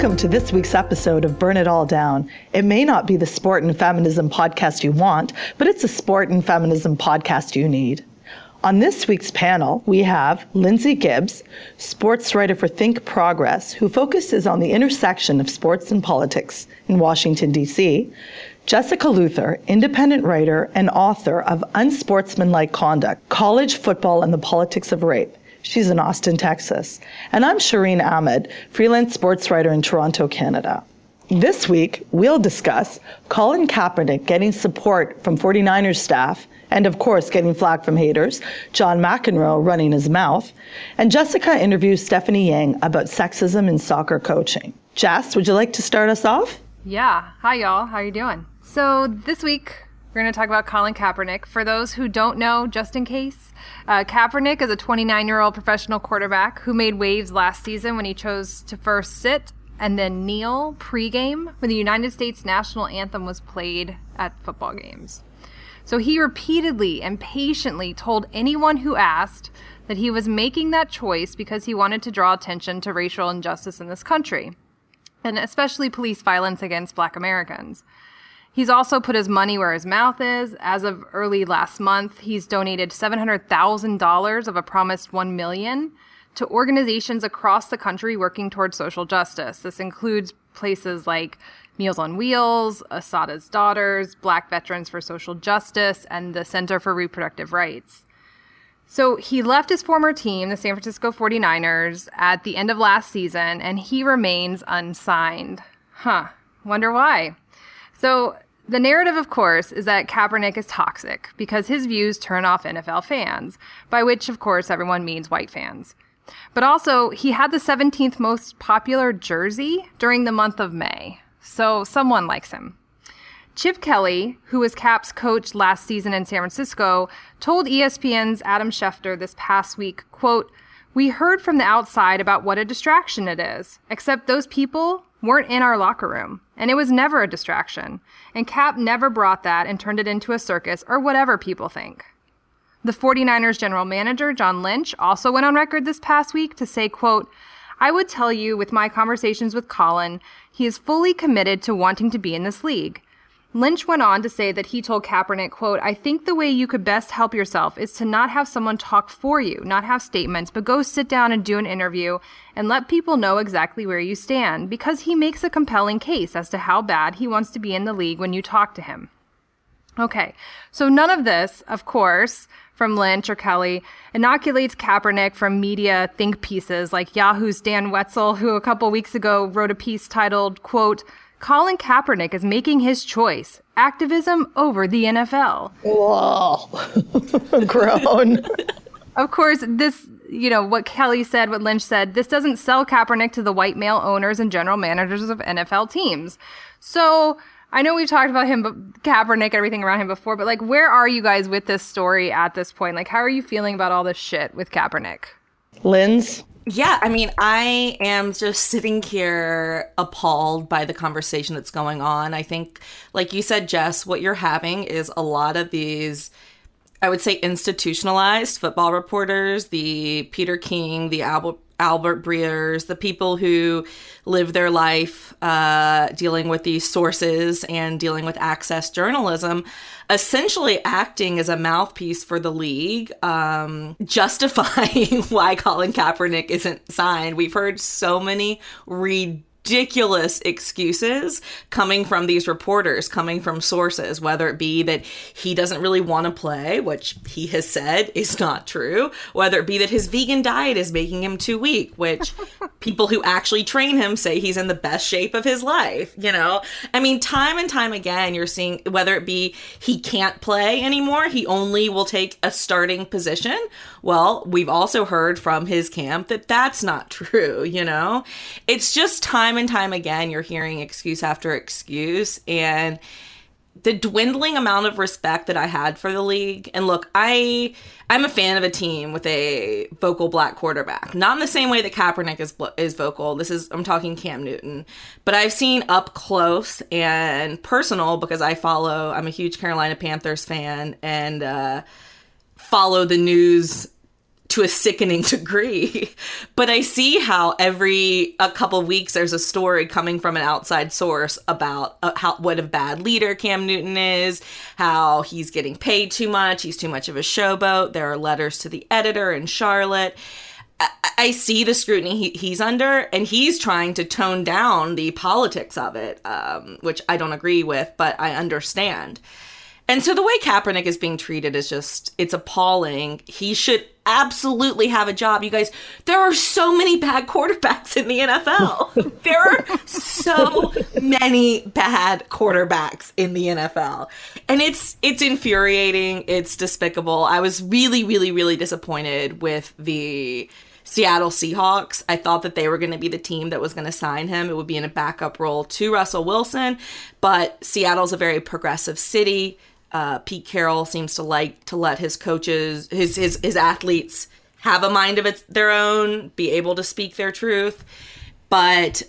Welcome to this week's episode of Burn It All Down. It may not be the sport and feminism podcast you want, but it's a sport and feminism podcast you need. On this week's panel, we have Lindsay Gibbs, sports writer for Think Progress, who focuses on the intersection of sports and politics in Washington, D.C., Jessica Luther, independent writer and author of Unsportsmanlike Conduct College Football and the Politics of Rape. She's in Austin, Texas. And I'm Shireen Ahmed, freelance sports writer in Toronto, Canada. This week, we'll discuss Colin Kaepernick getting support from 49ers staff and, of course, getting flack from haters, John McEnroe running his mouth, and Jessica interviews Stephanie Yang about sexism in soccer coaching. Jess, would you like to start us off? Yeah. Hi, y'all. How you doing? So this week, we're going to talk about Colin Kaepernick. For those who don't know, just in case, uh, Kaepernick is a 29 year old professional quarterback who made waves last season when he chose to first sit and then kneel pregame when the United States national anthem was played at football games. So he repeatedly and patiently told anyone who asked that he was making that choice because he wanted to draw attention to racial injustice in this country, and especially police violence against black Americans. He's also put his money where his mouth is. As of early last month, he's donated $700,000 of a promised 1 million to organizations across the country working towards social justice. This includes places like Meals on Wheels, Assata's Daughters, Black Veterans for Social Justice, and the Center for Reproductive Rights. So he left his former team, the San Francisco 49ers, at the end of last season, and he remains unsigned. Huh. Wonder why. So the narrative, of course, is that Kaepernick is toxic because his views turn off NFL fans, by which, of course, everyone means white fans. But also, he had the 17th most popular jersey during the month of May, so someone likes him. Chip Kelly, who was Kap's coach last season in San Francisco, told ESPN's Adam Schefter this past week, quote, "We heard from the outside about what a distraction it is, except those people weren't in our locker room, and it was never a distraction. And Kap never brought that and turned it into a circus or whatever people think." The 49ers general manager, John Lynch, also went on record this past week to say, quote, I would tell you with my conversations with Colin, he is fully committed to wanting to be in this league. Lynch went on to say that he told Kaepernick, quote, I think the way you could best help yourself is to not have someone talk for you, not have statements, but go sit down and do an interview and let people know exactly where you stand because he makes a compelling case as to how bad he wants to be in the league when you talk to him. Okay, so none of this, of course, from Lynch or Kelly inoculates Kaepernick from media think pieces like Yahoo's Dan Wetzel, who a couple weeks ago wrote a piece titled, quote, Colin Kaepernick is making his choice. Activism over the NFL. Whoa. Grown. of course, this, you know, what Kelly said, what Lynch said, this doesn't sell Kaepernick to the white male owners and general managers of NFL teams. So I know we've talked about him, but Kaepernick, everything around him before, but like, where are you guys with this story at this point? Like, how are you feeling about all this shit with Kaepernick? Linz? Yeah, I mean, I am just sitting here appalled by the conversation that's going on. I think, like you said, Jess, what you're having is a lot of these, I would say, institutionalized football reporters, the Peter King, the Albert. Albert Breers, the people who live their life uh, dealing with these sources and dealing with access journalism, essentially acting as a mouthpiece for the league, um, justifying why Colin Kaepernick isn't signed. We've heard so many ridiculous ridiculous excuses coming from these reporters, coming from sources, whether it be that he doesn't really want to play, which he has said is not true, whether it be that his vegan diet is making him too weak, which people who actually train him say he's in the best shape of his life, you know? I mean, time and time again, you're seeing whether it be he can't play anymore, he only will take a starting position. Well, we've also heard from his camp that that's not true, you know? It's just time and time again, you're hearing excuse after excuse. And the dwindling amount of respect that I had for the league. And look, I I'm a fan of a team with a vocal black quarterback. Not in the same way that Kaepernick is is vocal. This is I'm talking Cam Newton. But I've seen up close and personal because I follow I'm a huge Carolina Panthers fan and uh follow the news to a sickening degree. but I see how every a couple weeks there's a story coming from an outside source about uh, how what a bad leader Cam Newton is, how he's getting paid too much, he's too much of a showboat. There are letters to the editor in Charlotte. I, I see the scrutiny he, he's under, and he's trying to tone down the politics of it, um, which I don't agree with, but I understand. And so the way Kaepernick is being treated is just, it's appalling. He should absolutely have a job. You guys, there are so many bad quarterbacks in the NFL. there are so many bad quarterbacks in the NFL. And it's it's infuriating, it's despicable. I was really really really disappointed with the Seattle Seahawks. I thought that they were going to be the team that was going to sign him. It would be in a backup role to Russell Wilson, but Seattle's a very progressive city uh, Pete Carroll seems to like to let his coaches, his his his athletes have a mind of its, their own, be able to speak their truth. But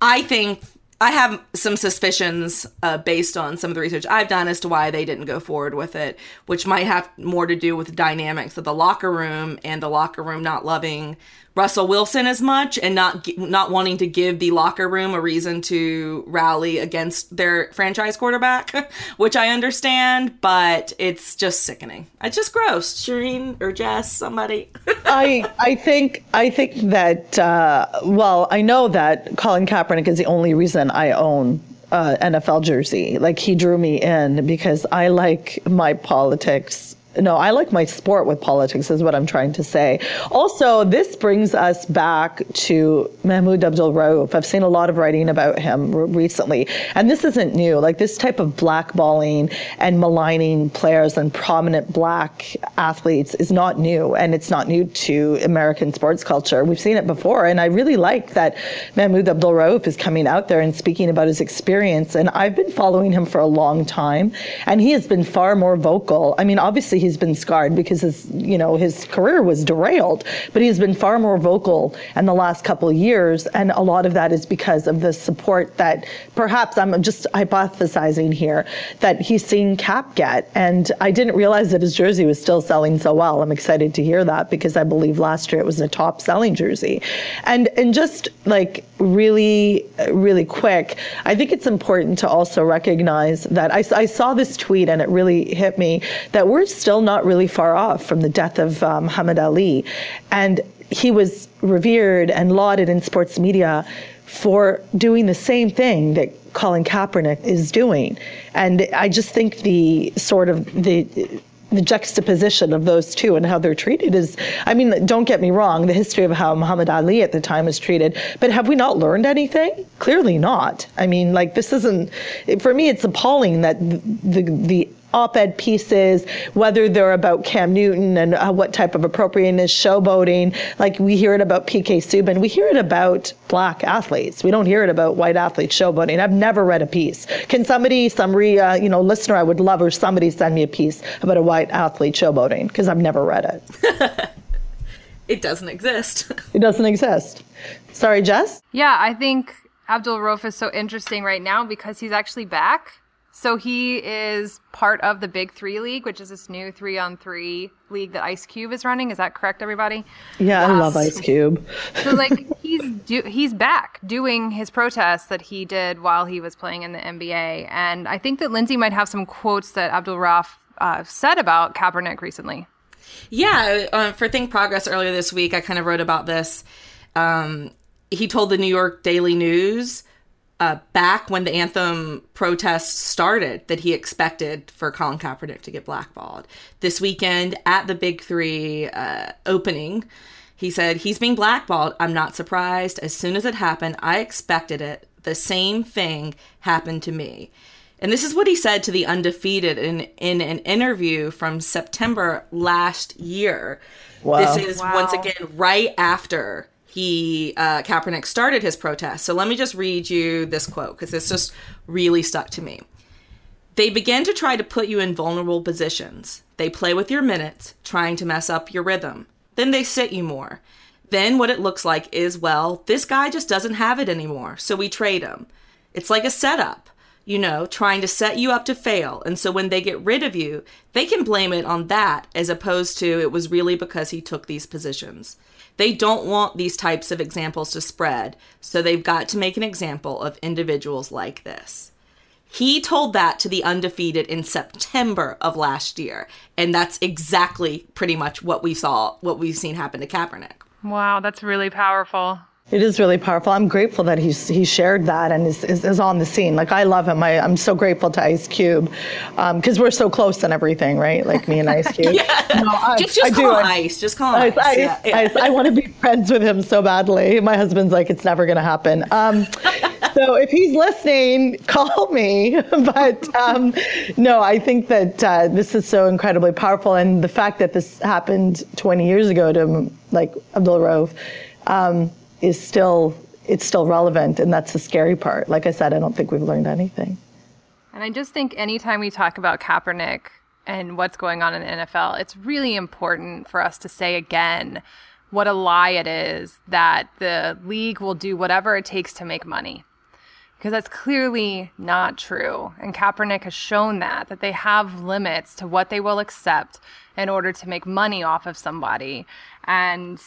I think I have some suspicions uh, based on some of the research I've done as to why they didn't go forward with it, which might have more to do with dynamics of the locker room and the locker room not loving Russell Wilson as much and not not wanting to give the locker room a reason to rally against their franchise quarterback, which I understand, but it's just sickening. It's just gross. Shireen or Jess, somebody. I I think I think that uh, well, I know that Colin Kaepernick is the only reason I own uh, NFL jersey. Like he drew me in because I like my politics no, I like my sport with politics, is what I'm trying to say. Also, this brings us back to Mahmoud Abdul Rauf. I've seen a lot of writing about him recently, and this isn't new. Like this type of blackballing and maligning players and prominent black athletes is not new, and it's not new to American sports culture. We've seen it before, and I really like that Mahmoud Abdul Rauf is coming out there and speaking about his experience. And I've been following him for a long time, and he has been far more vocal. I mean, obviously, he's been scarred because his, you know, his career was derailed, but he's been far more vocal in the last couple of years. And a lot of that is because of the support that perhaps I'm just hypothesizing here that he's seen Kap get. And I didn't realize that his jersey was still selling so well. I'm excited to hear that because I believe last year it was a top selling jersey. And, and just like really, really quick, I think it's important to also recognize that I, I saw this tweet and it really hit me that we're still still not really far off from the death of um, Muhammad Ali. And he was revered and lauded in sports media for doing the same thing that Colin Kaepernick is doing. And I just think the sort of the the juxtaposition of those two and how they're treated is I mean don't get me wrong the history of how Muhammad Ali at the time was treated but have we not learned anything clearly not I mean like this isn't for me it's appalling that the the, the op-ed pieces, whether they're about Cam Newton and uh, what type of appropriateness, showboating. Like we hear it about PK Subban, we hear it about black athletes. We don't hear it about white athletes showboating. I've never read a piece. Can somebody, some re, uh, you know, listener, I would love, or somebody send me a piece about a white athlete showboating because I've never read it. it doesn't exist. it doesn't exist. Sorry, Jess. Yeah, I think Abdul Rauf is so interesting right now because he's actually back so he is part of the Big Three League, which is this new three on three league that Ice Cube is running. Is that correct, everybody? Yeah, I love Ice Cube. so like he's do- he's back doing his protests that he did while he was playing in the NBA, and I think that Lindsay might have some quotes that Abdul Rauf uh, said about Kaepernick recently. Yeah, uh, for Think Progress earlier this week, I kind of wrote about this. Um, he told the New York Daily News uh, back when the anthem protests started that he expected for Colin Kaepernick to get blackballed. This weekend at the Big Three uh, opening, he said, He's being blackballed. I'm not surprised. As soon as it happened, I expected it. The same thing happened to me. And this is what he said to the undefeated in, in an interview from September last year. Wow. This is Wow. once again right after he uh, Kaepernick started his protest. So let me just read you this quote because this just really stuck to me. They begin to try to put you in vulnerable positions. They play with your minutes, trying to mess up your rhythm. Then they sit you more. Then what it looks like is, well, this guy just doesn't have it anymore, so we trade him. It's like a setup, you know, trying to set you up to fail. And so when they get rid of you, they can blame it on that as opposed to it was really because he took these positions. They don't want these types of examples to spread, so they've got to make an example of individuals like this. He told that to the undefeated in September of last year, and that's exactly pretty much what we saw, what we've seen happen to Kaepernick. Wow, that's really powerful. It is really powerful. I'm grateful that he's he shared that and is, is, is on the scene. Like I love him. I, I'm so grateful to Ice Cube because we're so close and everything, right? Like me and Ice Cube. No, I, just just I call do. him Ice. Just call him Ice, Ice. Yeah, yeah. Ice. I want to be friends with him so badly. My husband's like, it's never going to happen. Um, so if he's listening, call me. But um, no, I think that uh, this is so incredibly powerful, and the fact that this happened 20 years ago to like Abdul Rauf um, is still it's still relevant, and that's the scary part. Like I said, I don't think we've learned anything. And I just think anytime we talk about Kaepernick and what's going on in the NFL, it's really important for us to say again what a lie it is that the league will do whatever it takes to make money. Because that's clearly not true. And Kaepernick has shown that, that they have limits to what they will accept in order to make money off of somebody. And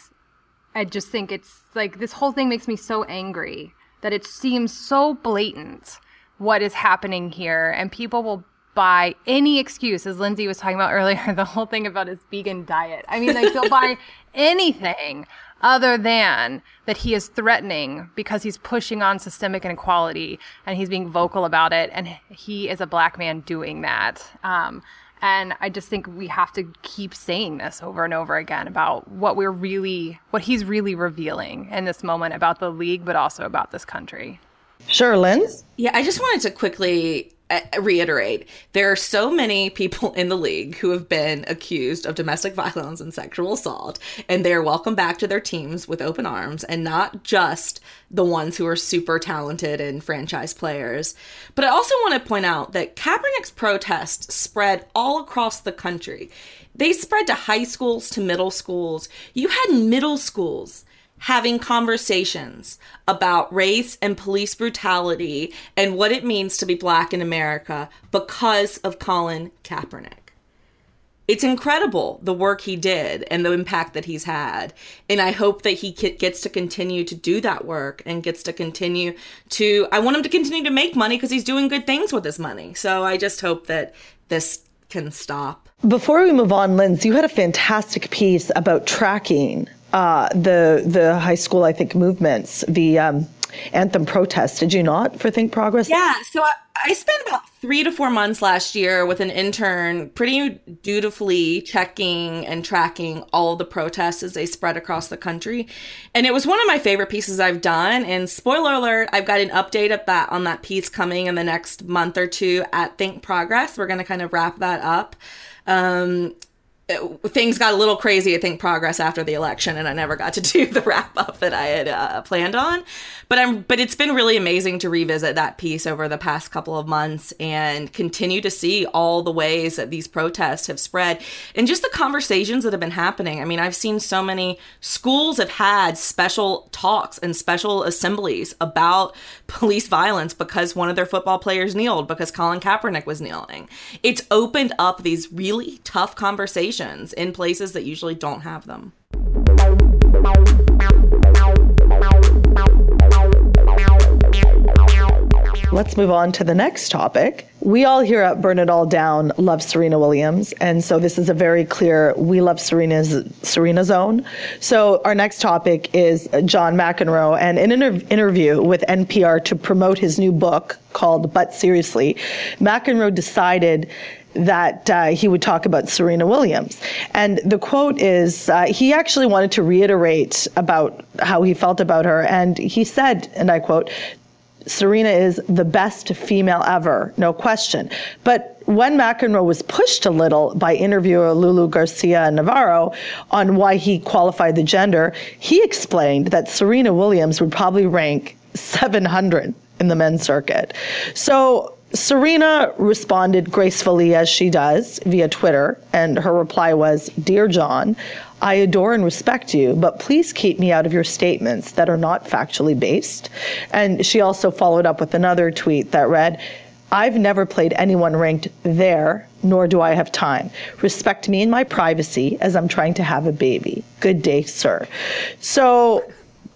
I just think it's like this whole thing makes me so angry that it seems so blatant what is happening here, and people will buy any excuse, as Lindsay was talking about earlier, the whole thing about his vegan diet. I mean, like they'll buy anything other than that he is threatening because he's pushing on systemic inequality and he's being vocal about it, and he is a black man doing that. Um, and I just think we have to keep saying this over and over again about what we're really, what he's really revealing in this moment about the league, but also about this country. Sure, Linz. Yeah, I just wanted to quickly Uh, reiterate there are so many people in the league who have been accused of domestic violence and sexual assault, and they're welcome back to their teams with open arms, and not just the ones who are super talented and franchise players. But I also want to point out that Kaepernick's protest spread all across the country. They spread to high schools, to middle schools. You had middle schools having conversations about race and police brutality and what it means to be black in America because of Colin Kaepernick. It's incredible the work he did and the impact that he's had. And I hope that he gets to continue to do that work and gets to continue to. I want him to continue to make money because he's doing good things with his money. So I just hope that this can stop. Before we move on, Linz, you had a fantastic piece about tracking uh, the the high school, I think, movements, the um, anthem protests. Did you not for Think Progress? Yeah, so I, I spent about three to four months last year with an intern, pretty dutifully checking and tracking all the protests as they spread across the country, and it was one of my favorite pieces I've done. And spoiler alert, I've got an update of that on that piece coming in the next month or two at Think Progress. We're going to kind of wrap that up. Um, things got a little crazy, I think, progress after the election, and I never got to do the wrap up that I had uh, planned on. But I'm, but it's been really amazing to revisit that piece over the past couple of months and continue to see all the ways that these protests have spread and just the conversations that have been happening. I mean, I've seen so many schools have had special talks and special assemblies about police violence because one of their football players kneeled because Colin Kaepernick was kneeling. It's opened up these really tough conversations in places that usually don't have them. let's move on to the next topic. We all here at Burn It All Down love Serena Williams, and so this is a very clear we love Serena's Serena zone. So our next topic is John McEnroe, and in an inter- interview with NPR to promote his new book called But Seriously, McEnroe decided that uh, he would talk about Serena Williams. And the quote is uh, he actually wanted to reiterate about how he felt about her. And he said, and I quote, Serena is the best female ever, no question. But when McEnroe was pushed a little by interviewer Lulu Garcia Navarro on why he qualified the gender, he explained that Serena Williams would probably rank 700 in the men's circuit. So Serena responded gracefully as she does via Twitter, and her reply was Dear John, I adore and respect you, but please keep me out of your statements that are not factually based. And she also followed up with another tweet that read, I've never played anyone ranked there, nor do I have time. Respect me and my privacy as I'm trying to have a baby. Good day, sir. So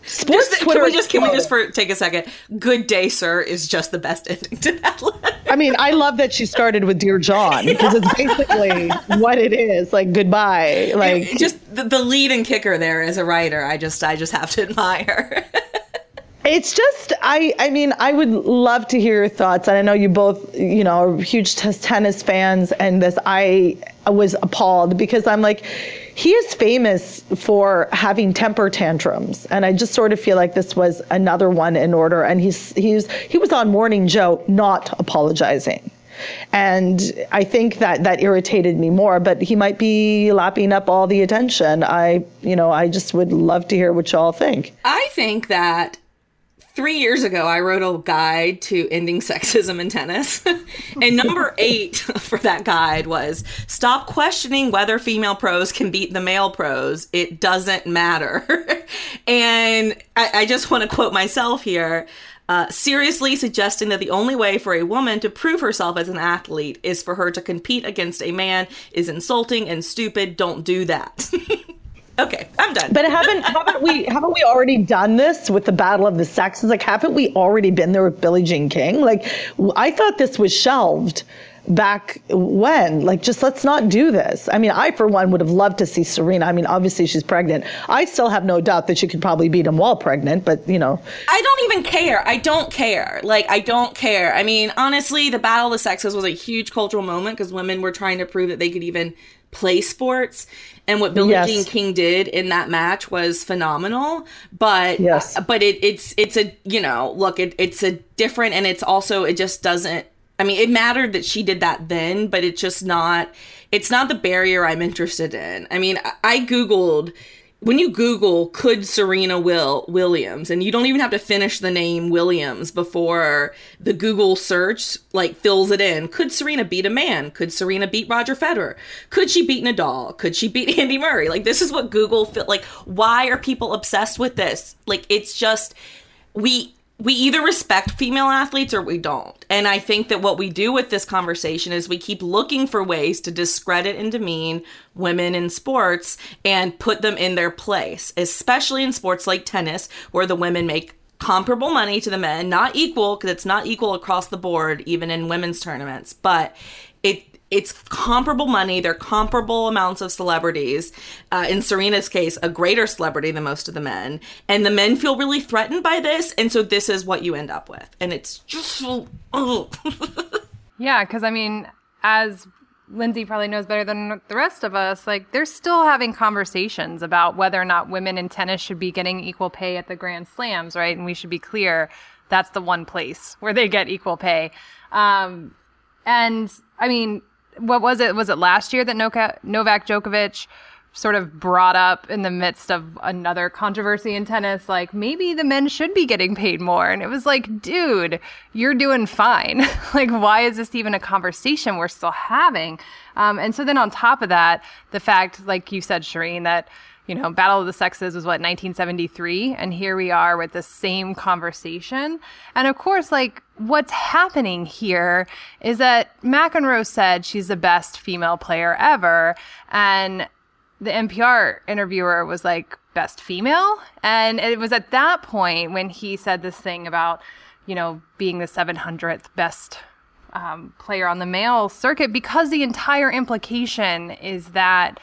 Sports Just, Twitter can we just can we just for take a second? Good day, sir, is just the best ending to that letter. I mean, I love that she started with "Dear John" because it's basically what it is. Like goodbye. Like just the, the lead and kicker there as a writer. I just I just have to admire. It's just I I mean I would love to hear your thoughts and I know you both you know are huge tennis fans and this I was appalled because I'm like he is famous for having temper tantrums and I just sort of feel like this was another one in order and he's he's he was on Morning Joe not apologizing. And I think that that irritated me more, but he might be lapping up all the attention. I, you know, I just would love to hear what y'all think. I think that three years ago, I wrote a guide to ending sexism in tennis. and number eight for that guide was stop questioning whether female pros can beat the male pros. It doesn't matter. and I, I just want to quote myself here. Uh, seriously suggesting that the only way for a woman to prove herself as an athlete is for her to compete against a man is insulting and stupid. Don't do that. Okay, I'm done. But haven't haven't we haven't we already done this with the battle of the sexes? Like, haven't we already been there with Billie Jean King? Like, I thought this was shelved back when like just let's not do this i mean i for one would have loved to see serena i mean obviously she's pregnant i still have no doubt that she could probably beat him while pregnant but you know I don't even care. I don't care. Like, I don't care. I mean, honestly, the Battle of the Sexes was a huge cultural moment because women were trying to prove that they could even play sports. And what Billie Yes. Jean King did in that match was phenomenal. But Yes. but it, it's it's a you know look it, it's a different and it's also it just doesn't. I mean, it mattered that she did that then, but it's just not. It's not the barrier I'm interested in. I mean, I, I googled when you Google could Serena Will Williams, and you don't even have to finish the name Williams before the Google search like fills it in. Could Serena beat a man? Could Serena beat Roger Federer? Could she beat Nadal? Could she beat Andy Murray? Like this is what Google fit. Like why are people obsessed with this? Like it's just we we either respect female athletes or we don't. And I think that what we do with this conversation is we keep looking for ways to discredit and demean women in sports and put them in their place, especially in sports like tennis, where the women make comparable money to the men, not equal, because it's not equal across the board, even in women's tournaments, but it it's comparable money. They're comparable amounts of celebrities. Uh, in Serena's case, a greater celebrity than most of the men. And the men feel really threatened by this. And so this is what you end up with. And it's just. Oh. Yeah, because I mean, as Lindsay probably knows better than the rest of us, like they're still having conversations about whether or not women in tennis should be getting equal pay at the Grand Slams, right? And we should be clear that's the one place where they get equal pay. Um, and I mean, what was it? Was it last year that Novak Djokovic sort of brought up in the midst of another controversy in tennis, like maybe the men should be getting paid more? And it was like, dude, you're doing fine. like, why is this even a conversation we're still having? Um, and so then on top of that, the fact, like you said, Shireen, that you know, Battle of the Sexes was what 1973, and here we are with the same conversation. And of course, like what's happening here is that McEnroe said she's the best female player ever, and the NPR interviewer was like, best female? And it was at that point when he said this thing about, you know, being the 700th best um, player on the male circuit because the entire implication is that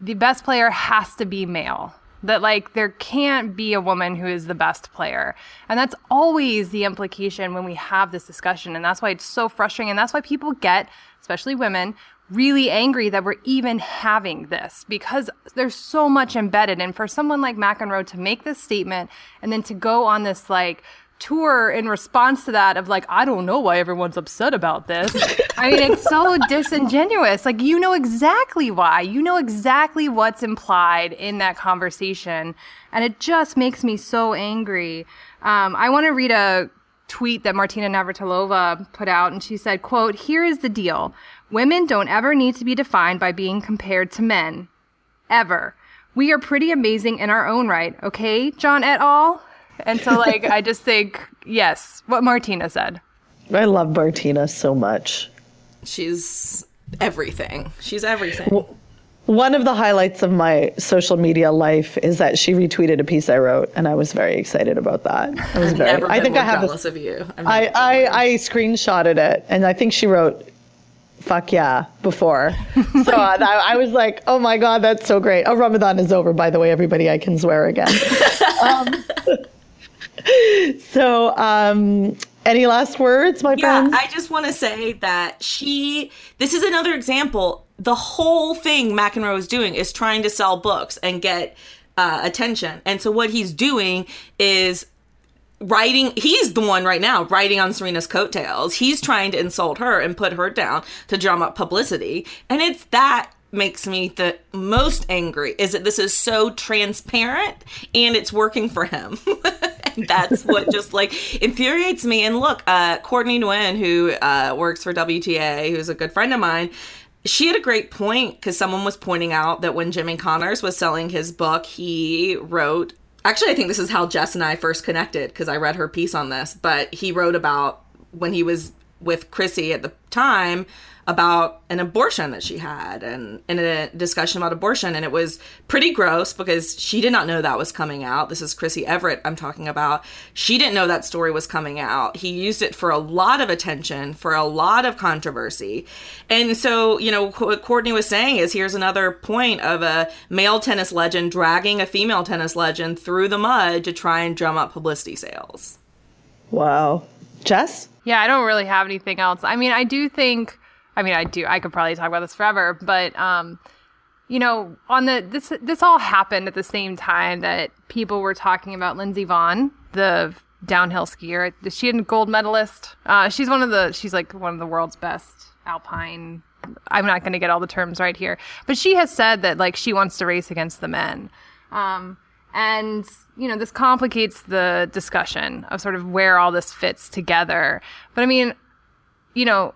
the best player has to be male. That like there can't be a woman who is the best player. And that's always the implication when we have this discussion. And that's why it's so frustrating. And that's why people get, especially women, really angry that we're even having this because there's so much embedded. And for someone like McEnroe to make this statement and then to go on this like tour in response to that of like, I don't know why everyone's upset about this. I mean, it's so disingenuous. Like, you know exactly why. You know exactly what's implied in that conversation. And it just makes me so angry. Um, I want to read a tweet that Martina Navratilova put out, and she said, quote, Here is the deal. Women don't ever need to be defined by being compared to men. Ever. We are pretty amazing in our own right, okay, John et al.? And so, like, I just think, yes, what Martina said. I love Martina so much. She's everything. She's everything. One of the highlights of my social media life is that she retweeted a piece I wrote, and I was very excited about that. I was I've very. never been I think more I have. jealous This, of you. I've I, I I screenshotted it, and I think she wrote "fuck yeah" before. so uh, I, I was like, "Oh my god, that's so great!" Oh, Ramadan is over, by the way, everybody. I can swear again. um, so, um, any last words, my Yeah, friends? I just want to say that she. This is another example. The whole thing McEnroe is doing is trying to sell books and get uh, attention. And so what he's doing is writing. He's the one right now writing on Serena's coattails. He's trying to insult her and put her down to drum up publicity. And it's that makes me the most angry is that this is so transparent and it's working for him. and that's what just like infuriates me. And look, uh, Courtney Nguyen, who uh, works for WTA, who's a good friend of mine, she had a great point because someone was pointing out that when Jimmy Connors was selling his book, he wrote. Actually, I think this is how Jess and I first connected because I read her piece on this. But he wrote about when he was with Chrissy at the time about an abortion that she had and in a discussion about abortion. And it was pretty gross because she did not know that was coming out. This is chrissy Evert i'm talking about. She didn't know that story was coming out. He used it for a lot of attention for a lot of controversy. And so you know what courtney was saying is here's another point of a male tennis legend dragging a female tennis legend through the mud to try and drum up publicity sales. Wow, Jess. Yeah, I don't really have anything else. I mean, I do think, I mean, I do, I could probably talk about this forever, but, um, you know, on the, this, this all happened at the same time that people were talking about Lindsey Vonn, the downhill skier. She a gold medalist? Uh, she's one of the, she's like one of the world's best alpine. I'm not going to get all the terms right here, but she has said that like she wants to race against the men. Um, and, you know, this complicates the discussion of sort of where all this fits together. But I mean, you know,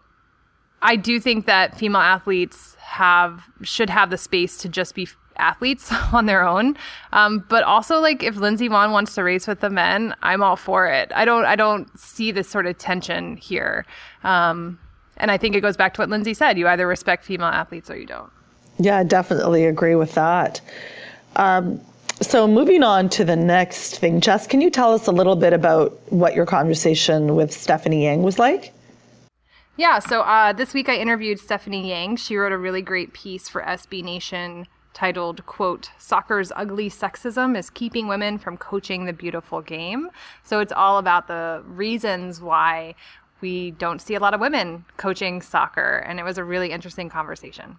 I do think that female athletes have should have the space to just be athletes on their own. Um, but also, like, if Lindsey Vonn wants to race with the men, I'm all for it. I don't I don't see this sort of tension here. Um, and I think it goes back to what Lindsay said: you either respect female athletes or you don't. Yeah, I definitely agree with that. Um, so moving on to the next thing, Jess, can you tell us a little bit about what your conversation with Stephanie Yang was like? Yeah, so uh, this week I interviewed Stephanie Yang. She wrote a really great piece for SB Nation titled, quote, Soccer's Ugly Sexism is Keeping Women from Coaching the Beautiful Game. So it's all about the reasons why we don't see a lot of women coaching soccer. And it was a really interesting conversation.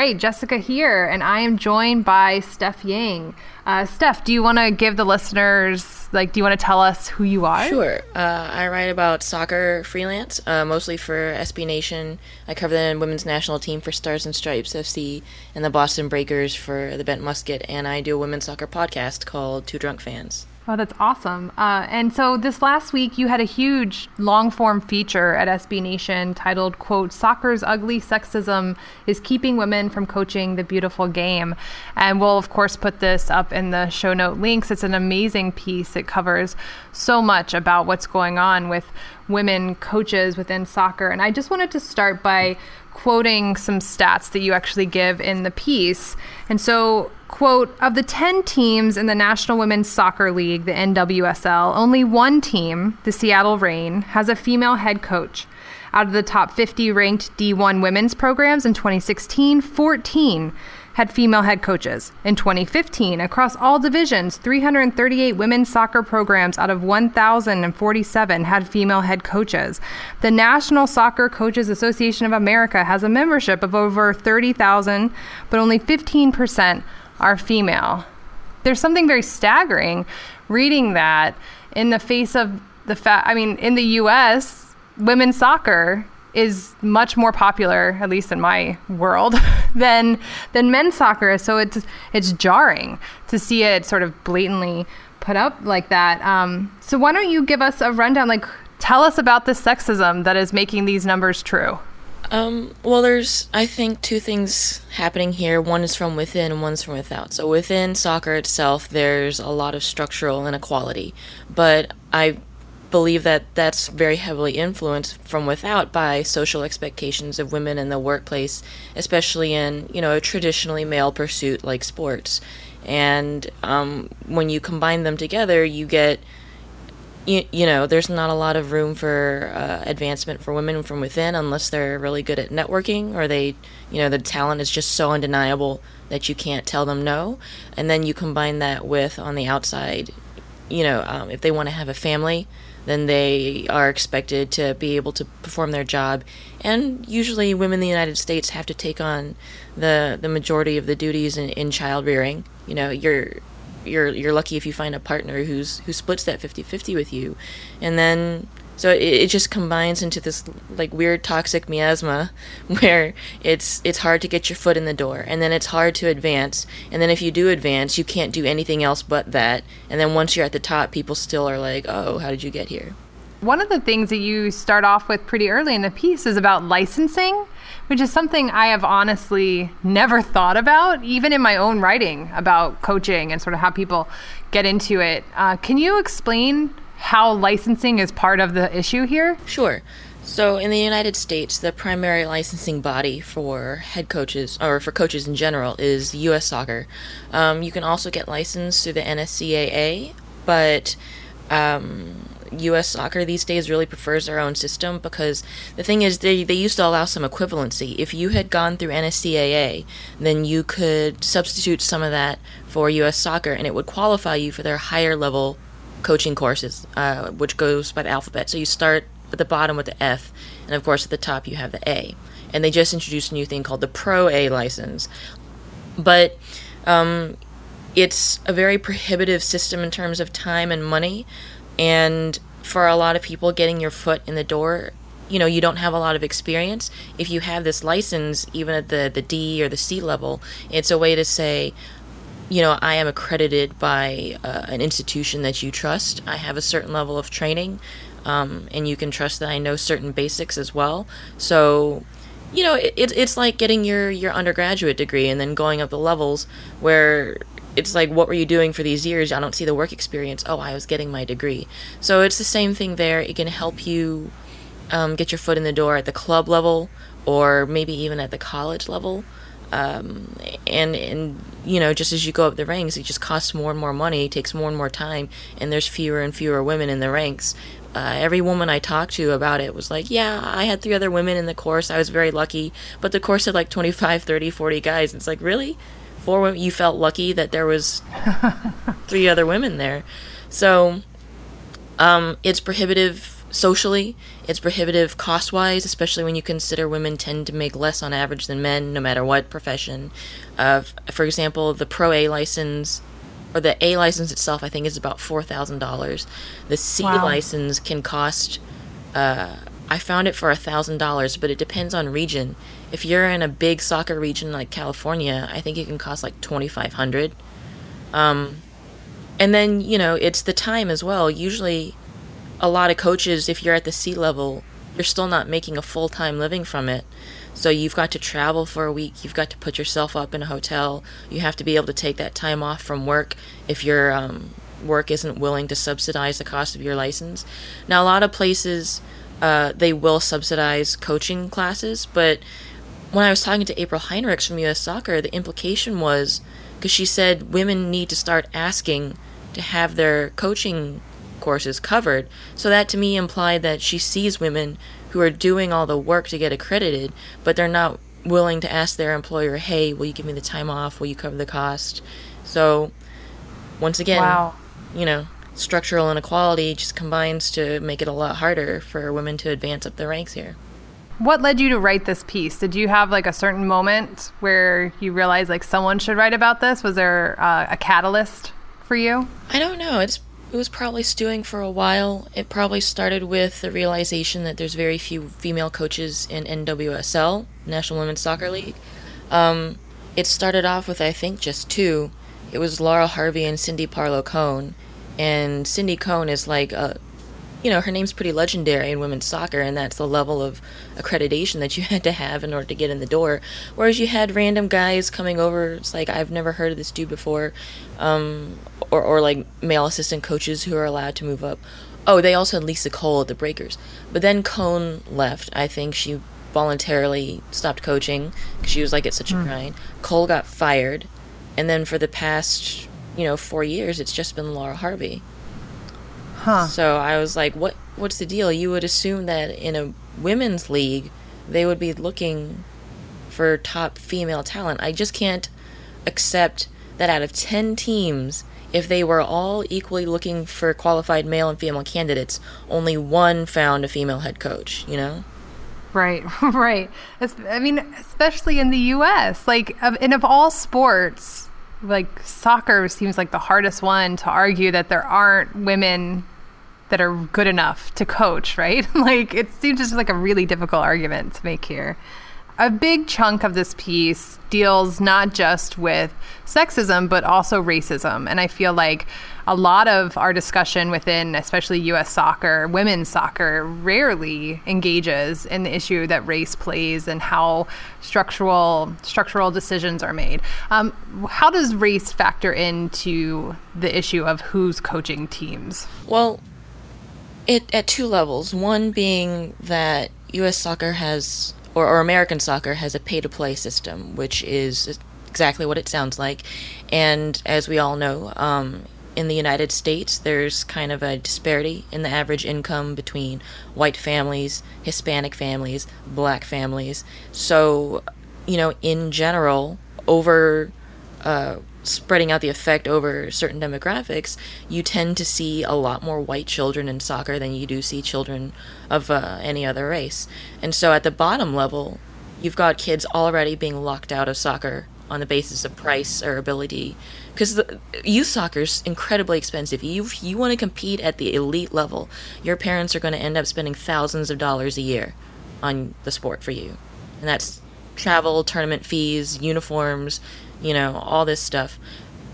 Right, Jessica here, and I am joined by Steph Yang. Uh, Steph, do you want to give the listeners, like, do you want to tell us who you are? Sure. Uh, I write about soccer freelance, uh, mostly for SB Nation. I cover the women's national team for Stars and Stripes FC and the Boston Breakers for the Bent Musket, and I do a women's soccer podcast called Two Drunk Fans. Oh, that's awesome. Uh, and so this last week, you had a huge long form feature at SB Nation titled, quote, Soccer's Ugly Sexism is Keeping Women from Coaching the Beautiful Game. And we'll, of course, put this up in the show note links. It's an amazing piece. It covers so much about what's going on with women coaches within soccer. And I just wanted to start by quoting some stats that you actually give in the piece. And so, quote, of the 10 teams in the National Women's Soccer League, the NWSL, only one team, the Seattle Reign, has a female head coach. Out of the top 50 ranked D1 women's programs in 2016, 14 had female head coaches. In 2015, across all divisions, 338 women's soccer programs out of 1,047 had female head coaches. The National Soccer Coaches Association of America has a membership of over 30,000, but only 15% are female. There's something very staggering reading that in the face of the fact, I mean, in the US, women's soccer is much more popular, at least in my world, than than men's soccer. So it's it's jarring to see it sort of blatantly put up like that. Um, so why don't you give us a rundown? Like, tell us about the sexism that is making these numbers true. Um, well, there's, I think, two things happening here. One is from within and one's from without. So within soccer itself, there's a lot of structural inequality. But I believe that that's very heavily influenced from without by social expectations of women in the workplace, especially in you know a traditionally male pursuit like sports. And um, when you combine them together, you get you, you know there's not a lot of room for uh, advancement for women from within unless they're really good at networking or they you know the talent is just so undeniable that you can't tell them no and then you combine that with on the outside you know um, if they want to have a family then they are expected to be able to perform their job. And usually, women in the United States have to take on the the majority of the duties in, in child rearing. You know, you're you're you're lucky if you find a partner who's who splits that 50-50 with you, and then so it, it just combines into this like weird toxic miasma where it's it's hard to get your foot in the door and then it's hard to advance. And then if you do advance you can't do anything else but that. And then once you're at the top people still are like oh how did you get here? One of the things that you start off with pretty early in the piece is about licensing which is something I have honestly never thought about, even in my own writing about coaching and sort of how people get into it. Uh, can you explain how licensing is part of the issue here? Sure. So, in the United States, the primary licensing body for head coaches, or for coaches in general, is U.S. Soccer. Um, you can also get licensed through the NSCAA, but um, U.S. Soccer these days really prefers their own system because the thing is, they, they used to allow some equivalency. If you had gone through NSCAA, then you could substitute some of that for U.S. Soccer, and it would qualify you for their higher level coaching courses, uh, which goes by the alphabet. So you start at the bottom with the F, and of course at the top you have the A. And they just introduced a new thing called the Pro A license. But um, it's a very prohibitive system in terms of time and money. And for a lot of people, getting your foot in the door, you know, you don't have a lot of experience. If you have this license, even at the, the D or the C level, it's a way to say, you know, I am accredited by uh, an institution that you trust. I have a certain level of training, um, and you can trust that I know certain basics as well. So, you know, it, it's like getting your, your undergraduate degree and then going up the levels where it's like, what were you doing for these years? I don't see the work experience. Oh, I was getting my degree. So it's the same thing there. It can help you um, get your foot in the door at the club level or maybe even at the college level. Um, and and you know just as you go up the ranks it just costs more and more money takes more and more time and there's fewer and fewer women in the ranks uh, every woman I talked to about it was like, yeah, I had three other women in the course. I was very lucky. But the course had like 25, 30, 40 guys. It's like, really? Four women? You felt lucky that there was three other women there. So um, it's prohibitive socially. It's prohibitive cost wise, especially when you consider women tend to make less on average than men, no matter what profession. Uh, for example, the Pro A license or the A license itself, I think, is about four thousand dollars. The C wow. license can cost. Uh, I found it for a thousand dollars, but it depends on region. If you're in a big soccer region like California, I think it can cost like twenty five hundred. Um, and then you know it's the time as well. Usually, a lot of coaches, if you're at the C level, you're still not making a full time living from it. So you've got to travel for a week. You've got to put yourself up in a hotel. You have to be able to take that time off from work if your um, work isn't willing to subsidize the cost of your license. Now, a lot of places uh, they will subsidize coaching classes, but when I was talking to April Heinrichs from US Soccer, the implication was because she said women need to start asking to have their coaching courses covered. So that to me implied that she sees women who are doing all the work to get accredited, but they're not willing to ask their employer, "Hey, will you give me the time off? Will you cover the cost?" So once again, Wow. you know, structural inequality just combines to make it a lot harder for women to advance up the ranks here. What led you to write this piece? Did you have like a certain moment where you realized like someone should write about this? Was there uh, a catalyst for you? I don't know. It's it was probably stewing for a while. It probably started with the realization that there's very few female coaches in NWSL, National Women's Soccer League. Um, it started off with I think just two. It was Laura Harvey and Cindy Parlow Cone, and Cindy Cone is like a you know, her name's pretty legendary in women's soccer, and that's the level of accreditation that you had to have in order to get in the door. Whereas you had random guys coming over, it's like, I've never heard of this dude before, um, or, or like male assistant coaches who are allowed to move up. Oh, they also had Lisa Cole at the Breakers. But then Cone left. I think she voluntarily stopped coaching because she was like, it's such a grind. Cole got fired, and then for the past, you know, four years, it's just been Laura Harvey. Huh. So I was like, "What? What's the deal?" You would assume that in a women's league, they would be looking for top female talent. I just can't accept that out of ten teams, if they were all equally looking for qualified male and female candidates, only one found a female head coach. You know? Right, right. I mean, especially in the U.S. Like, and of all sports, like soccer seems like the hardest one to argue that there aren't women that are good enough to coach. Right? like, it seems just like a really difficult argument to make here. A big chunk of this piece deals not just with sexism, but also racism. And I feel like a lot of our discussion within, especially US soccer, women's soccer, rarely engages in the issue that race plays and how structural structural decisions are made. Um, how does race factor into the issue of who's coaching teams? Well, it at two levels. One being that U.S. soccer has, or, or American soccer has a pay-to-play system, which is exactly what it sounds like. And as we all know, um, in the United States, there's kind of a disparity in the average income between white families, Hispanic families, black families. So, you know, in general, over uh, spreading out the effect over certain demographics, you tend to see a lot more white children in soccer than you do see children of uh, any other race. And so at the bottom level, you've got kids already being locked out of soccer on the basis of price or ability. Because youth soccer is incredibly expensive. You you want to compete at the elite level, your parents are going to end up spending thousands of dollars a year on the sport for you, and that's travel, tournament fees, uniforms, you know, all this stuff.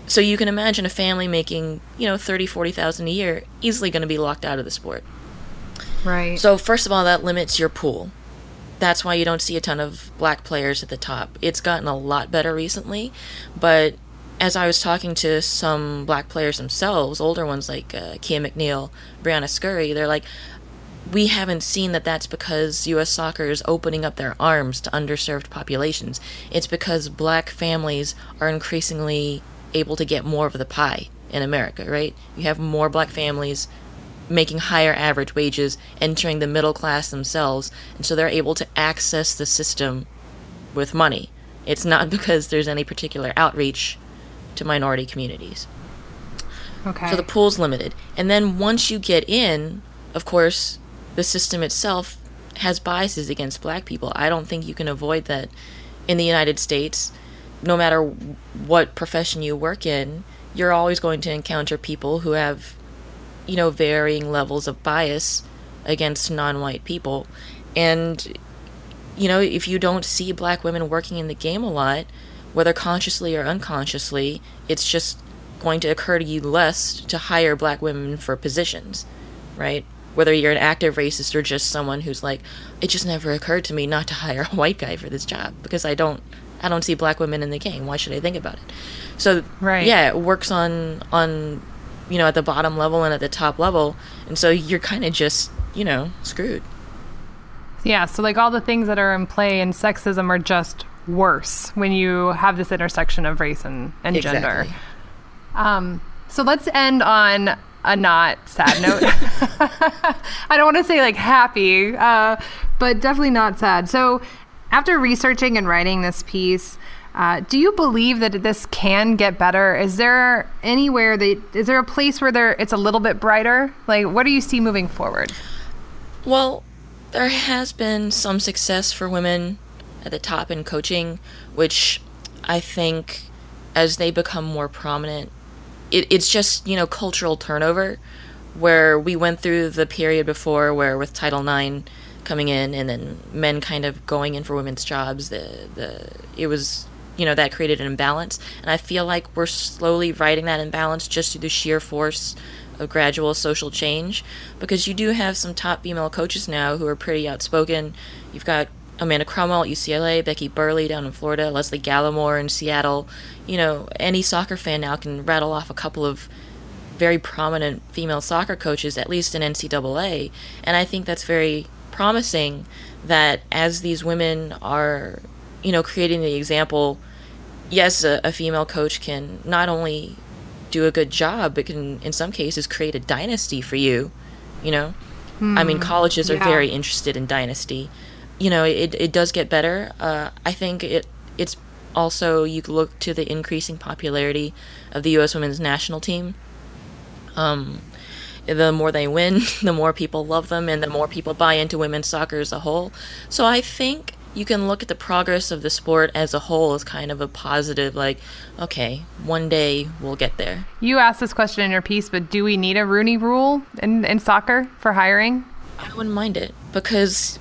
So you can imagine a family making, you know, 30, 40,000 a year easily going to be locked out of the sport. Right. So first of all, that limits your pool. That's why you don't see a ton of black players at the top. It's gotten a lot better recently, but as I was talking to some black players themselves, older ones like uh, Kia McNeill, Briana Scurry, they're like, we haven't seen that that's because U.S. soccer is opening up their arms to underserved populations. It's because black families are increasingly able to get more of the pie in America, right? You have more black families making higher average wages, entering the middle class themselves, and so they're able to access the system with money. It's not because there's any particular outreach to minority communities. okay. So the pool's limited. And then once you get in, of course, the system itself has biases against black people. I don't think you can avoid that in the United States. No matter what profession you work in, you're always going to encounter people who have, you know, varying levels of bias against non white people. And, you know, if you don't see black women working in the game a lot, whether consciously or unconsciously, it's just going to occur to you less to hire black women for positions, right? Whether you're an active racist or just someone who's like, it just never occurred to me not to hire a white guy for this job because I don't, I don't see black women in the game. Why should I think about it? So, Right. yeah, it works on on, you know, at the bottom level and at the top level, and so you're kind of just, you know, screwed. Yeah, so like all the things that are in play in sexism are just worse when you have this intersection of race and, and gender. Exactly. Um, so let's end on a not sad note. I don't want to say like happy, uh, but definitely not sad. So after researching and writing this piece, uh, do you believe that this can get better? Is there anywhere that is there a place where there it's a little bit brighter? Like, what do you see moving forward? Well, there has been some success for women at the top in coaching, which I think as they become more prominent, it, it's just, you know, cultural turnover where we went through the period before where with Title IX coming in and then men kind of going in for women's jobs, the, the it was you know that created an imbalance. And i feel like we're slowly righting that imbalance just through the sheer force of gradual social change because you do have some top female coaches now who are pretty outspoken. You've got amanda cromwell at ucla becky burleigh down in florida lesle gallimore in seattle you know any soccer fan now can rattle off a couple of very prominent female soccer coaches at least in ncaa and i think that's very promising that as these women are you know creating the example yes, a, a, female coach can not only do a good job, but can, in some cases, create a dynasty for you. You know, I mean, hmm. colleges are yeah. very interested in dynasty. You know, it, it does get better. Uh, I think it it's also you look to the increasing popularity of the U.S. Women's National Team. Um, the more they win, the more people love them, and the more people buy into women's soccer as a whole. So I think you can look at the progress of the sport as a whole as kind of a positive, like, okay, one day we'll get there. You asked this question in your piece, but do we need a Rooney rule in, in soccer for hiring? I wouldn't mind it because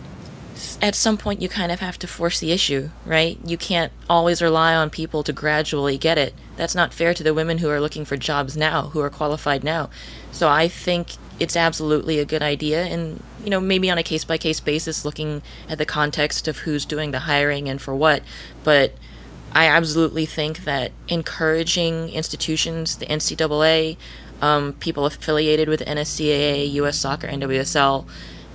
at some point you kind of have to force the issue, right? You can't always rely on people to gradually get it. That's not fair to the women who are looking for jobs now, who are qualified now. So I think it's absolutely a good idea and you know maybe on a case by case basis looking at the context of who's doing the hiring and for what but i absolutely think that encouraging institutions the ncaa um, people affiliated with nscaa us soccer nwsl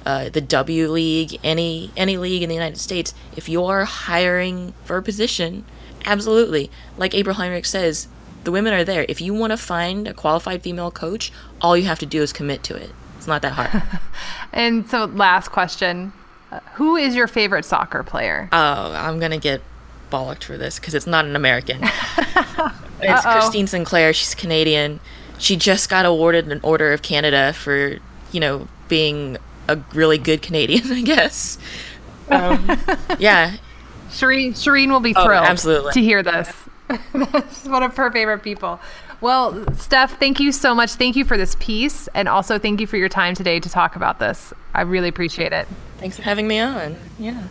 uh, the W League, any any league in the United States, if you're hiring for a position, absolutely, like April Heinrichs says, the women are there. If you want to find a qualified female coach, all you have to do is commit to it. It's not that hard. and so, last question uh, Who is your favorite soccer player? Oh, I'm going to get bollocked for this because it's not an American. it's Christine Sinclair. She's Canadian. She just got awarded an Order of Canada for, you know, being a really good Canadian, I guess. Um, yeah. Shireen, Shireen will be Oh, thrilled absolutely. to hear this. That's one of her favorite people. Well, Steph, thank you so much. Thank you for this piece. And also, thank you for your time today to talk about this. I really appreciate it. Thanks for having me on. Yeah.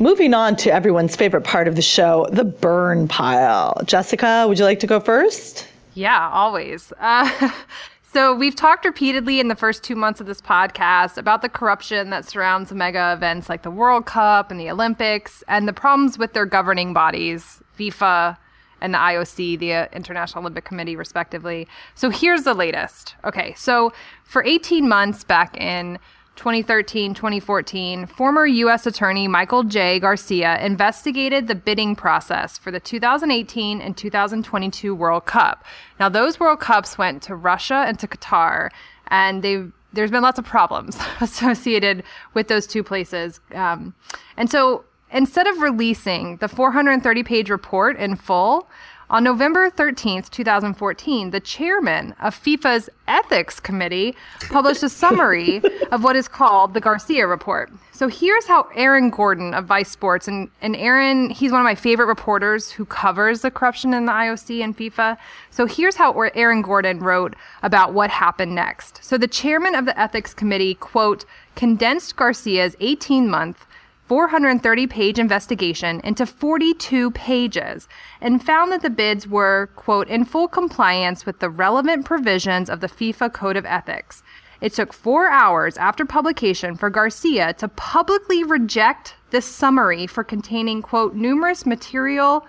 Moving on to everyone's favorite part of the show, the burn pile. Jessica, would you like to go first? Yeah, always. Uh, so, we've talked repeatedly in the first two months of this podcast about the corruption that surrounds mega events like the World Cup and the Olympics and the problems with their governing bodies, FIFA and the IOC, the uh, International Olympic Committee, respectively. So, here's the latest. Okay, so for 18 months back in 2013 2014, former U.S. Attorney Michael J. Garcia investigated the bidding process for the 2018 and 2022 World Cup. Now, those World Cups went to Russia and to Qatar, and they there's been lots of problems associated with those two places. Um, and so instead of releasing the 430 page report in full, on November 13th, 2014, the chairman of FIFA's Ethics Committee published a summary of what is called the Garcia Report. So here's how Aaron Gordon of Vice Sports, and, and Aaron, he's one of my favorite reporters who covers the corruption in the IOC and FIFA. So here's how Aaron Gordon wrote about what happened next. So the chairman of the Ethics Committee, quote, condensed Garcia's 18 month 430 page investigation into 42 pages and found that the bids were, quote, in full compliance with the relevant provisions of the FIFA Code of Ethics. It took four hours after publication for Garcia to publicly reject this summary for containing, quote, numerous material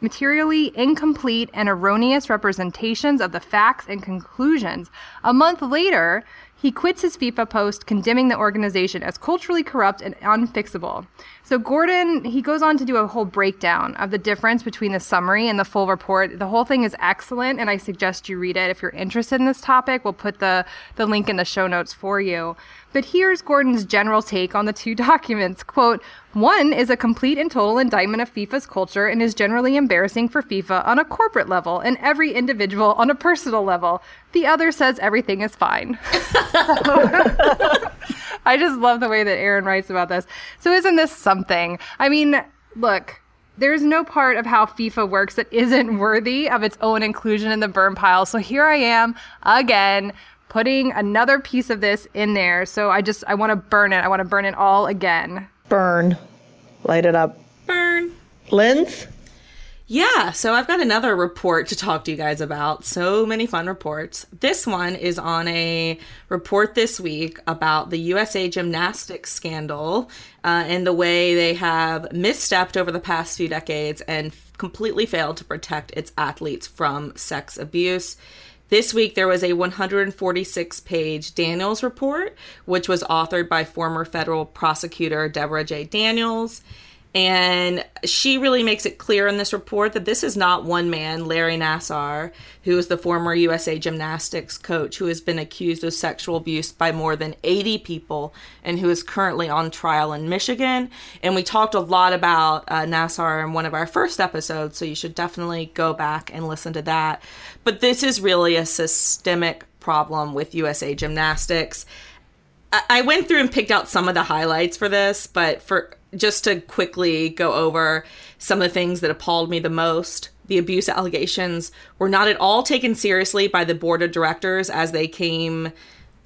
materially incomplete and erroneous representations of the facts and conclusions. A month later, he quits his FIFA post condemning the organization as culturally corrupt and unfixable. So Gordon, he goes on to do a whole breakdown of the difference between the summary and the full report. The whole thing is excellent and I suggest you read it if you're interested in this topic. We'll put the the link in the show notes for you. But here's Gordon's general take on the two documents. Quote, one is a complete and total indictment of FIFA's culture and is generally embarrassing for FIFA on a corporate level and every individual on a personal level. The other says everything is fine. I just love the way that Aaron writes about this. So, isn't this something? I mean, look, there's no part of how FIFA works that isn't worthy of its own inclusion in the burn pile. So, here I am again putting another piece of this in there. So, I just, I want to burn it. I want to burn it all again. Burn. Light it up. Burn. Lens? Yeah, so I've got another report to talk to you guys about. So many fun reports. This one is on a report this week about the USA Gymnastics scandal uh, and the way they have misstepped over the past few decades and completely failed to protect its athletes from sex abuse. This week, there was a 146 page Daniels report, which was authored by former federal prosecutor Deborah J. Daniels. And she really makes it clear in this report that this is not one man, Larry Nassar, who is the former USA gymnastics coach who has been accused of sexual abuse by more than 80 people and who is currently on trial in Michigan. And we talked a lot about uh, Nassar in one of our first episodes, so you should definitely go back and listen to that. But this is really a systemic problem with USA gymnastics. I went through and picked out some of the highlights for this, but for just to quickly go over some of the things that appalled me the most. The abuse allegations were not at all taken seriously by the board of directors as they came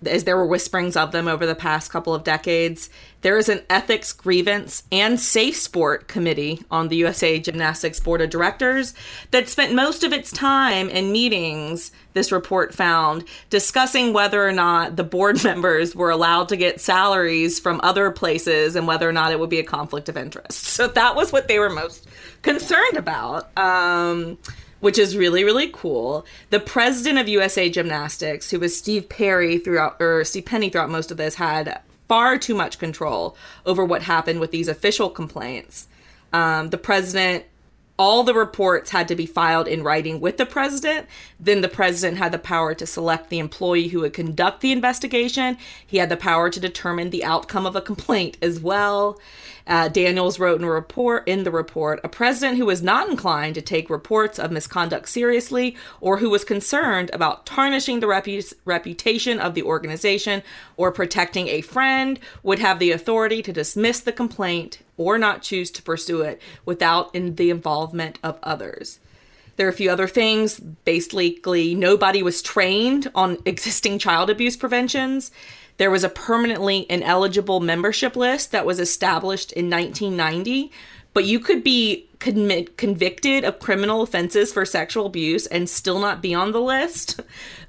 as there were whisperings of them over the past couple of decades. There is an ethics grievance and safe sport committee on the USA Gymnastics Board of Directors that spent most of its time in meetings, this report found, discussing whether or not the board members were allowed to get salaries from other places and whether or not it would be a conflict of interest. So that was what they were most concerned about. Um, which is really really cool. The president of USA Gymnastics, who was Steve Perry throughout or Steve Penny throughout most of this, had far too much control over what happened with these official complaints. Um, the president all the reports had to be filed in writing with the president. Then the president had the power to select the employee who would conduct the investigation. He had the power to determine the outcome of a complaint as well. Uh, Daniels wrote in a report in the report a president who was not inclined to take reports of misconduct seriously or who was concerned about tarnishing the repu- reputation of the organization or protecting a friend would have the authority to dismiss the complaint or not choose to pursue it without in the involvement of others. There are a few other things. Basically, nobody was trained on existing child abuse preventions. There was a permanently ineligible membership list that was established in 1990, but you could be convicted of criminal offenses for sexual abuse and still not be on the list.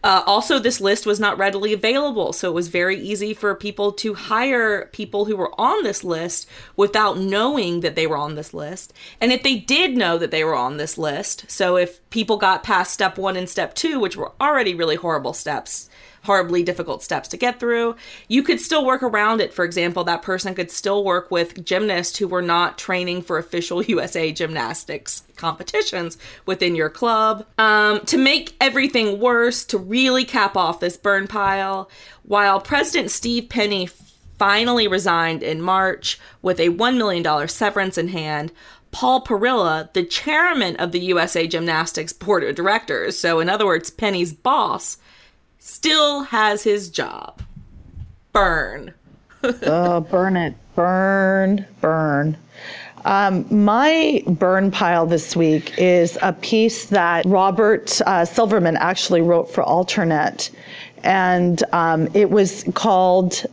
Uh, also, this list was not readily available, so it was very easy for people to hire people who were on this list without knowing that they were on this list. And if they did know that they were on this list, so if people got past step one and step two, which were already really horrible steps, horribly difficult steps to get through. You could still work around it. For example, that person could still work with gymnasts who were not training for official USA gymnastics competitions within your club. Um, to make everything worse, to really cap off this burn pile, while President Steve Penny finally resigned in March with a $1 million severance in hand, Paul Parilla, the chairman of the USA Gymnastics Board of Directors, so in other words, Penny's boss, still has his job. Burn. oh, burn it. Burn, burn. Um, my burn pile this week is a piece that Robert uh, Silverman actually wrote for Alternet. And um, it was called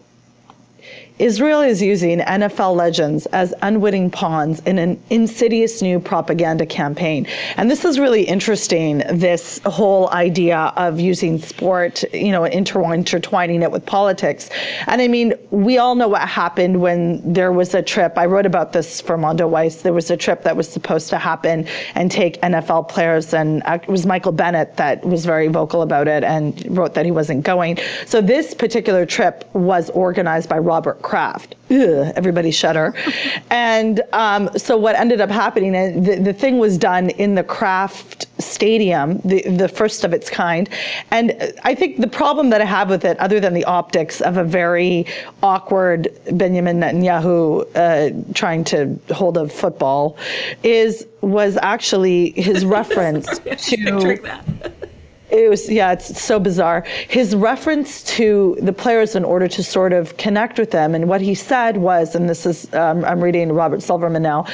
Israel is using NFL legends as unwitting pawns in an insidious new propaganda campaign. And this is really interesting, this whole idea of using sport, you know, inter- intertwining it with politics. And I mean, we all know what happened when there was a trip. I wrote about this for Mondoweiss. There was a trip that was supposed to happen and take NFL players, and uh, it was Michael Bennett that was very vocal about it and wrote that he wasn't going. So this particular trip was organized by Robert Kraft. Ugh, everybody shudder. and um, so what ended up happening, and the, the thing was done in the Kraft Stadium, the, the first of its kind. And I think the problem that I have with it, other than the optics of a very awkward Benjamin Netanyahu uh, trying to hold a football, is was actually his reference to it was yeah it's so bizarre his reference to the players in order to sort of connect with them and what he said was and this is um, i'm reading robert silverman now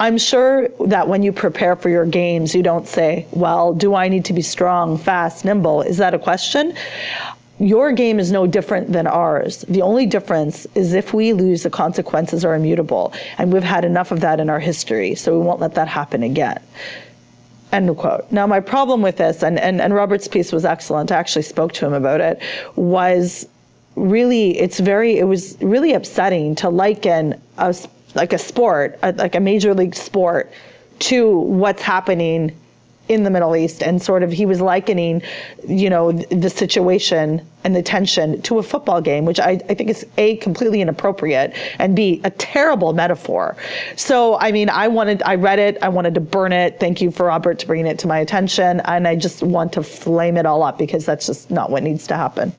i'm sure that when you prepare for your games you don't say well do i need to be strong fast nimble is that a question your game is no different than ours. The only difference is if we lose, the consequences are immutable. And we've had enough of that in our history, so we won't let that happen again. End quote. Now, my problem with this, and, and, and Robert's piece was excellent, I actually spoke to him about it, was really, it's very, it was really upsetting to liken a, like a sport, a, like a major league sport, to what's happening in the Middle East and sort of he was likening, you know, the situation and the tension to a football game, which I, I think is A, completely inappropriate and B, a terrible metaphor. So, I mean, I wanted, I read it, I wanted to burn it. Thank you for Robert to bringing it to my attention. And I just want to flame it all up because that's just not what needs to happen.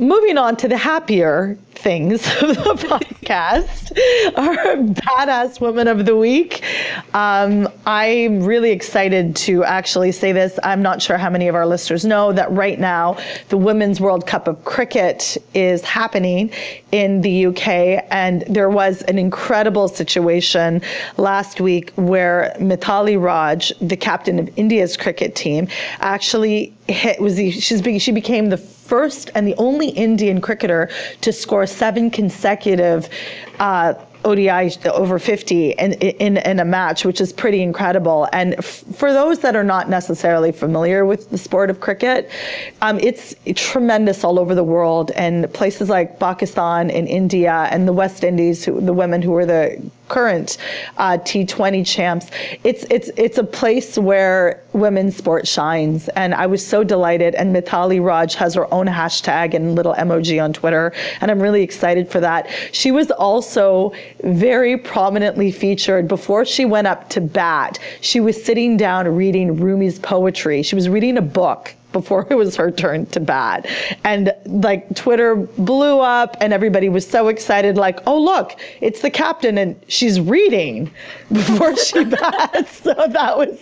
Moving on to the happier things of the podcast, our badass woman of the week. Um, I'm really excited to actually say this. I'm not sure how many of our listeners know that right now the Women's World Cup of Cricket is happening in the UK, and there was an incredible situation last week where Mithali Raj, the captain of India's cricket team, actually hit was the, she's she became the first and the only Indian cricketer to score seven consecutive uh, ODI over 50 in, in, in a match, which is pretty incredible. And f- for those that are not necessarily familiar with the sport of cricket, um, it's tremendous all over the world. And places like Pakistan and India and the West Indies, who, the women who were the current uh, T20 champs. It's it's it's a place where women's sport shines, and I was so delighted. And Mithali Raj has her own hashtag and little emoji on Twitter, and I'm really excited for that. She was also very prominently featured before she went up to bat. She was sitting down reading Rumi's poetry. She was reading a book before it was her turn to bat. And like Twitter blew up and everybody was so excited, like, oh, look, it's the captain and she's reading before she bats. so that was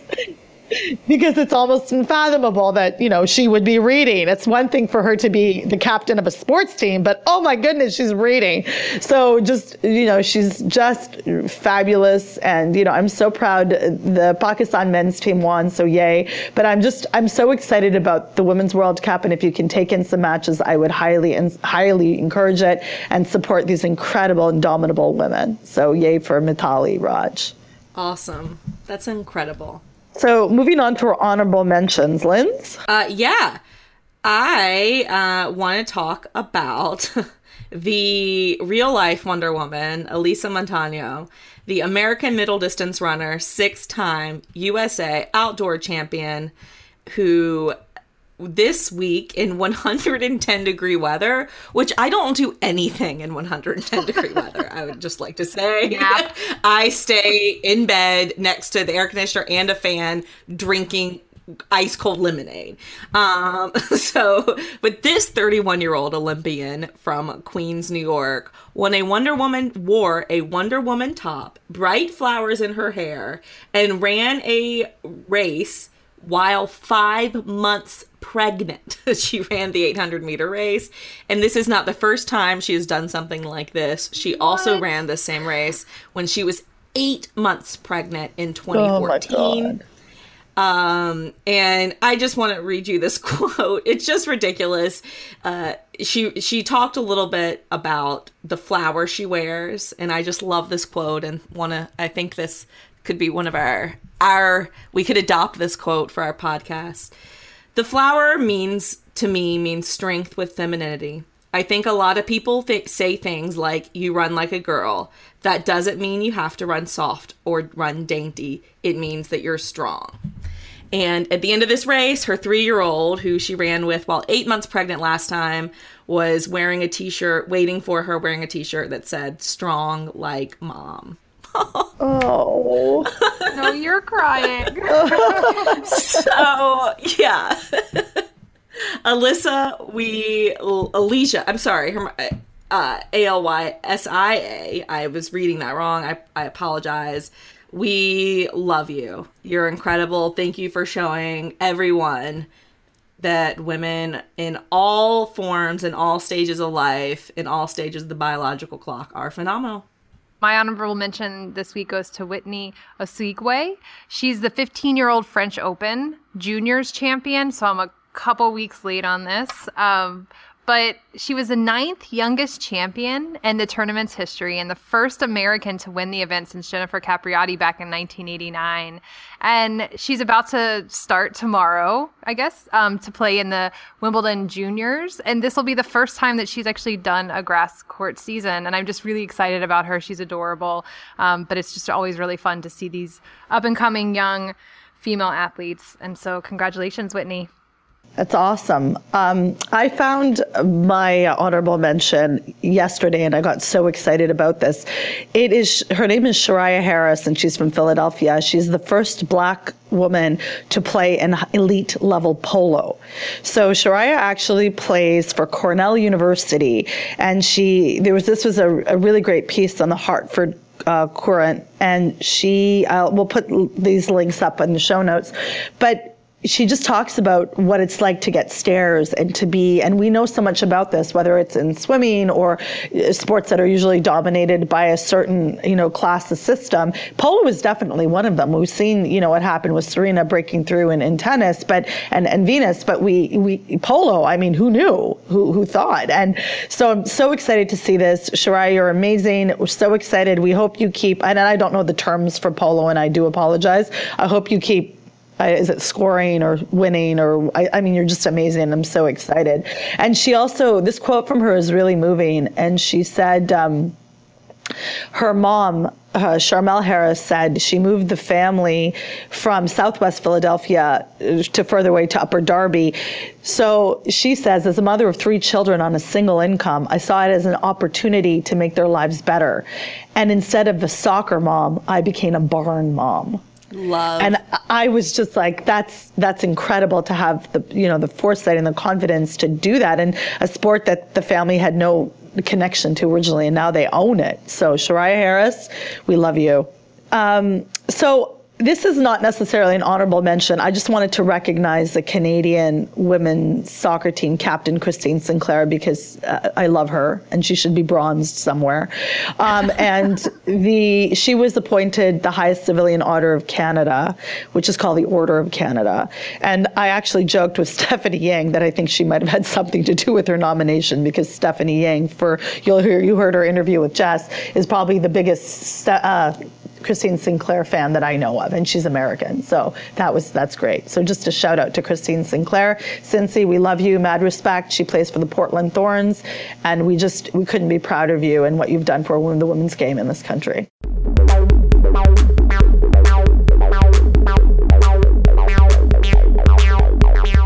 because it's almost unfathomable that you know she would be reading. It's one thing for her to be the captain of a sports team but oh my goodness she's reading. So just you know she's just fabulous. And you know i'm so proud. The pakistan men's team won so yay. But i'm just i'm so excited about the women's world cup. And if you can take in some matches i would highly and highly encourage it and support these incredible indomitable women. So yay for mithali raj. Awesome. That's incredible so moving on to our honorable mentions, Linz. Uh, yeah, I uh, want to talk about the real life Wonder Woman, Alysia Montaño, the American middle distance runner, six time USA outdoor champion, who this week in 110 degree weather, which I don't do anything in 110 degree weather. I would just like to say, yeah. I stay in bed next to the air conditioner and a fan, drinking ice cold lemonade. Um, so, but this 31 year old Olympian from Queens, New York, when a Wonder Woman, wore a Wonder Woman top, bright flowers in her hair, and ran a race while five months pregnant. she ran the 800 meter race. And this is not the first time she has done something like this. She what? also ran the same race when she was eight months pregnant in 2014. Oh Um, and I just want to read you this quote. It's just ridiculous. Uh, she she talked a little bit about the flower she wears, and I just love this quote and want to. I think this could be one of our our we could adopt this quote for our podcast. The flower means to me means strength with femininity. I think a lot of people th- say things like you run like a girl. That doesn't mean you have to run soft or run dainty. It means that you're strong. And at the end of this race, her three year old, who she ran with while eight months pregnant last time, was wearing a t shirt, waiting for her, wearing a t shirt that said, Strong like mom. Oh. No, you're crying. so, yeah. Alyssa, we, Alicia, I'm sorry, her, uh, A L Y S I A. I was reading that wrong. I, I apologize. We love you. You're incredible. Thank you for showing everyone that women in all forms, in all stages of life, in all stages of the biological clock are phenomenal. My honorable mention this week goes to Whitney Osuigwe. She's the 15 year old French Open juniors champion, so I'm a couple weeks late on this. Um, but she was the ninth youngest champion in the tournament's history and the first American to win the event since Jennifer Capriati back in 1989. And she's about to start tomorrow, I guess, um, to play in the Wimbledon Juniors. And this will be the first time that she's actually done a grass court season. And I'm just really excited about her. She's adorable. Um, but it's just always really fun to see these up and coming young female athletes. And so, congratulations, Whitney. That's awesome. Um, I found my honorable mention yesterday, and I got so excited about this. It is her name is Shariah Harris, and she's from Philadelphia. She's the first Black woman to play an elite level polo. So Shariah actually plays for Cornell University, and she there was this was a, a really great piece on the Hartford uh, Courant, and she uh, we'll put these links up in the show notes, but she just talks about what it's like to get stares and to be and we know so much about this whether it's in swimming or uh, sports that are usually dominated by a certain you know class of system. Polo is definitely one of them. We've seen you know what happened with serena breaking through in, in tennis but and and venus but we we polo i mean who knew? Who who thought? And so i'm so excited to see this. Shariah you're amazing. We're so excited. We hope you keep and i don't know the terms for polo and i do apologize. I hope you keep is it scoring or winning or I, I, mean you're just amazing i'm so excited and she also this quote from her is really moving and she said um, her mom uh, Charmel Harris said she moved the family from Southwest Philadelphia uh, to further away to Upper Darby. So she says, as a mother of three children on a single income, I saw it as an opportunity to make their lives better. And instead of the soccer mom, I became a barn mom. Love. And I was just like, that's that's incredible to have the you know the foresight and the confidence to do that in a sport that the family had no connection to originally, and now they own it. So Shariah Harris, we love you. Um, so this is not necessarily an honorable mention. I just wanted to recognize the Canadian women's soccer team captain, Christine Sinclair, because uh, I love her and she should be bronzed somewhere. Um, and the she was appointed the highest civilian order of Canada, which is called the Order of Canada. And I actually joked with Stephanie Yang that I think she might have had something to do with her nomination because Stephanie Yang, for you'll hear you heard her interview with Jess, is probably the biggest. Uh, Christine Sinclair fan that I know of, and she's American. So that was that's great. So just a shout out to Christine Sinclair, Cincy, we love you, mad respect. She plays for the Portland Thorns, and we just we couldn't be prouder of you and what you've done for the women's game in this country.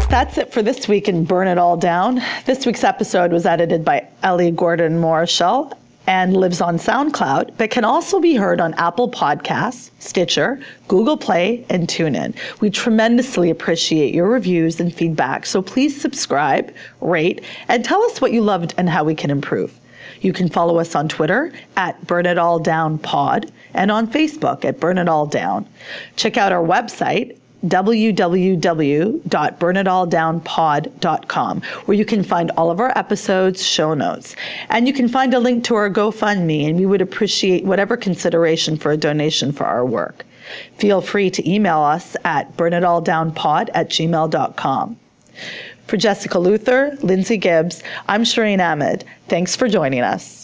That's it for this week in Burn It All Down. This week's episode was edited by Ellie Gordon Morishall and lives on SoundCloud, but can also be heard on Apple Podcasts, Stitcher, Google Play, and TuneIn. We tremendously appreciate your reviews and feedback, so please subscribe, rate, and tell us what you loved and how we can improve. You can follow us on Twitter at Burn It All Down Pod and on Facebook at Burn It All Down. Check out our website www.burnitalldownpod.com, where you can find all of our episodes, show notes, and you can find a link to our GoFundMe, and we would appreciate whatever consideration for a donation for our work. Feel free to email us at burnitalldownpod at gmail.com. For Jessica Luther, Lindsay Gibbs, I'm Shireen Ahmed. Thanks for joining us.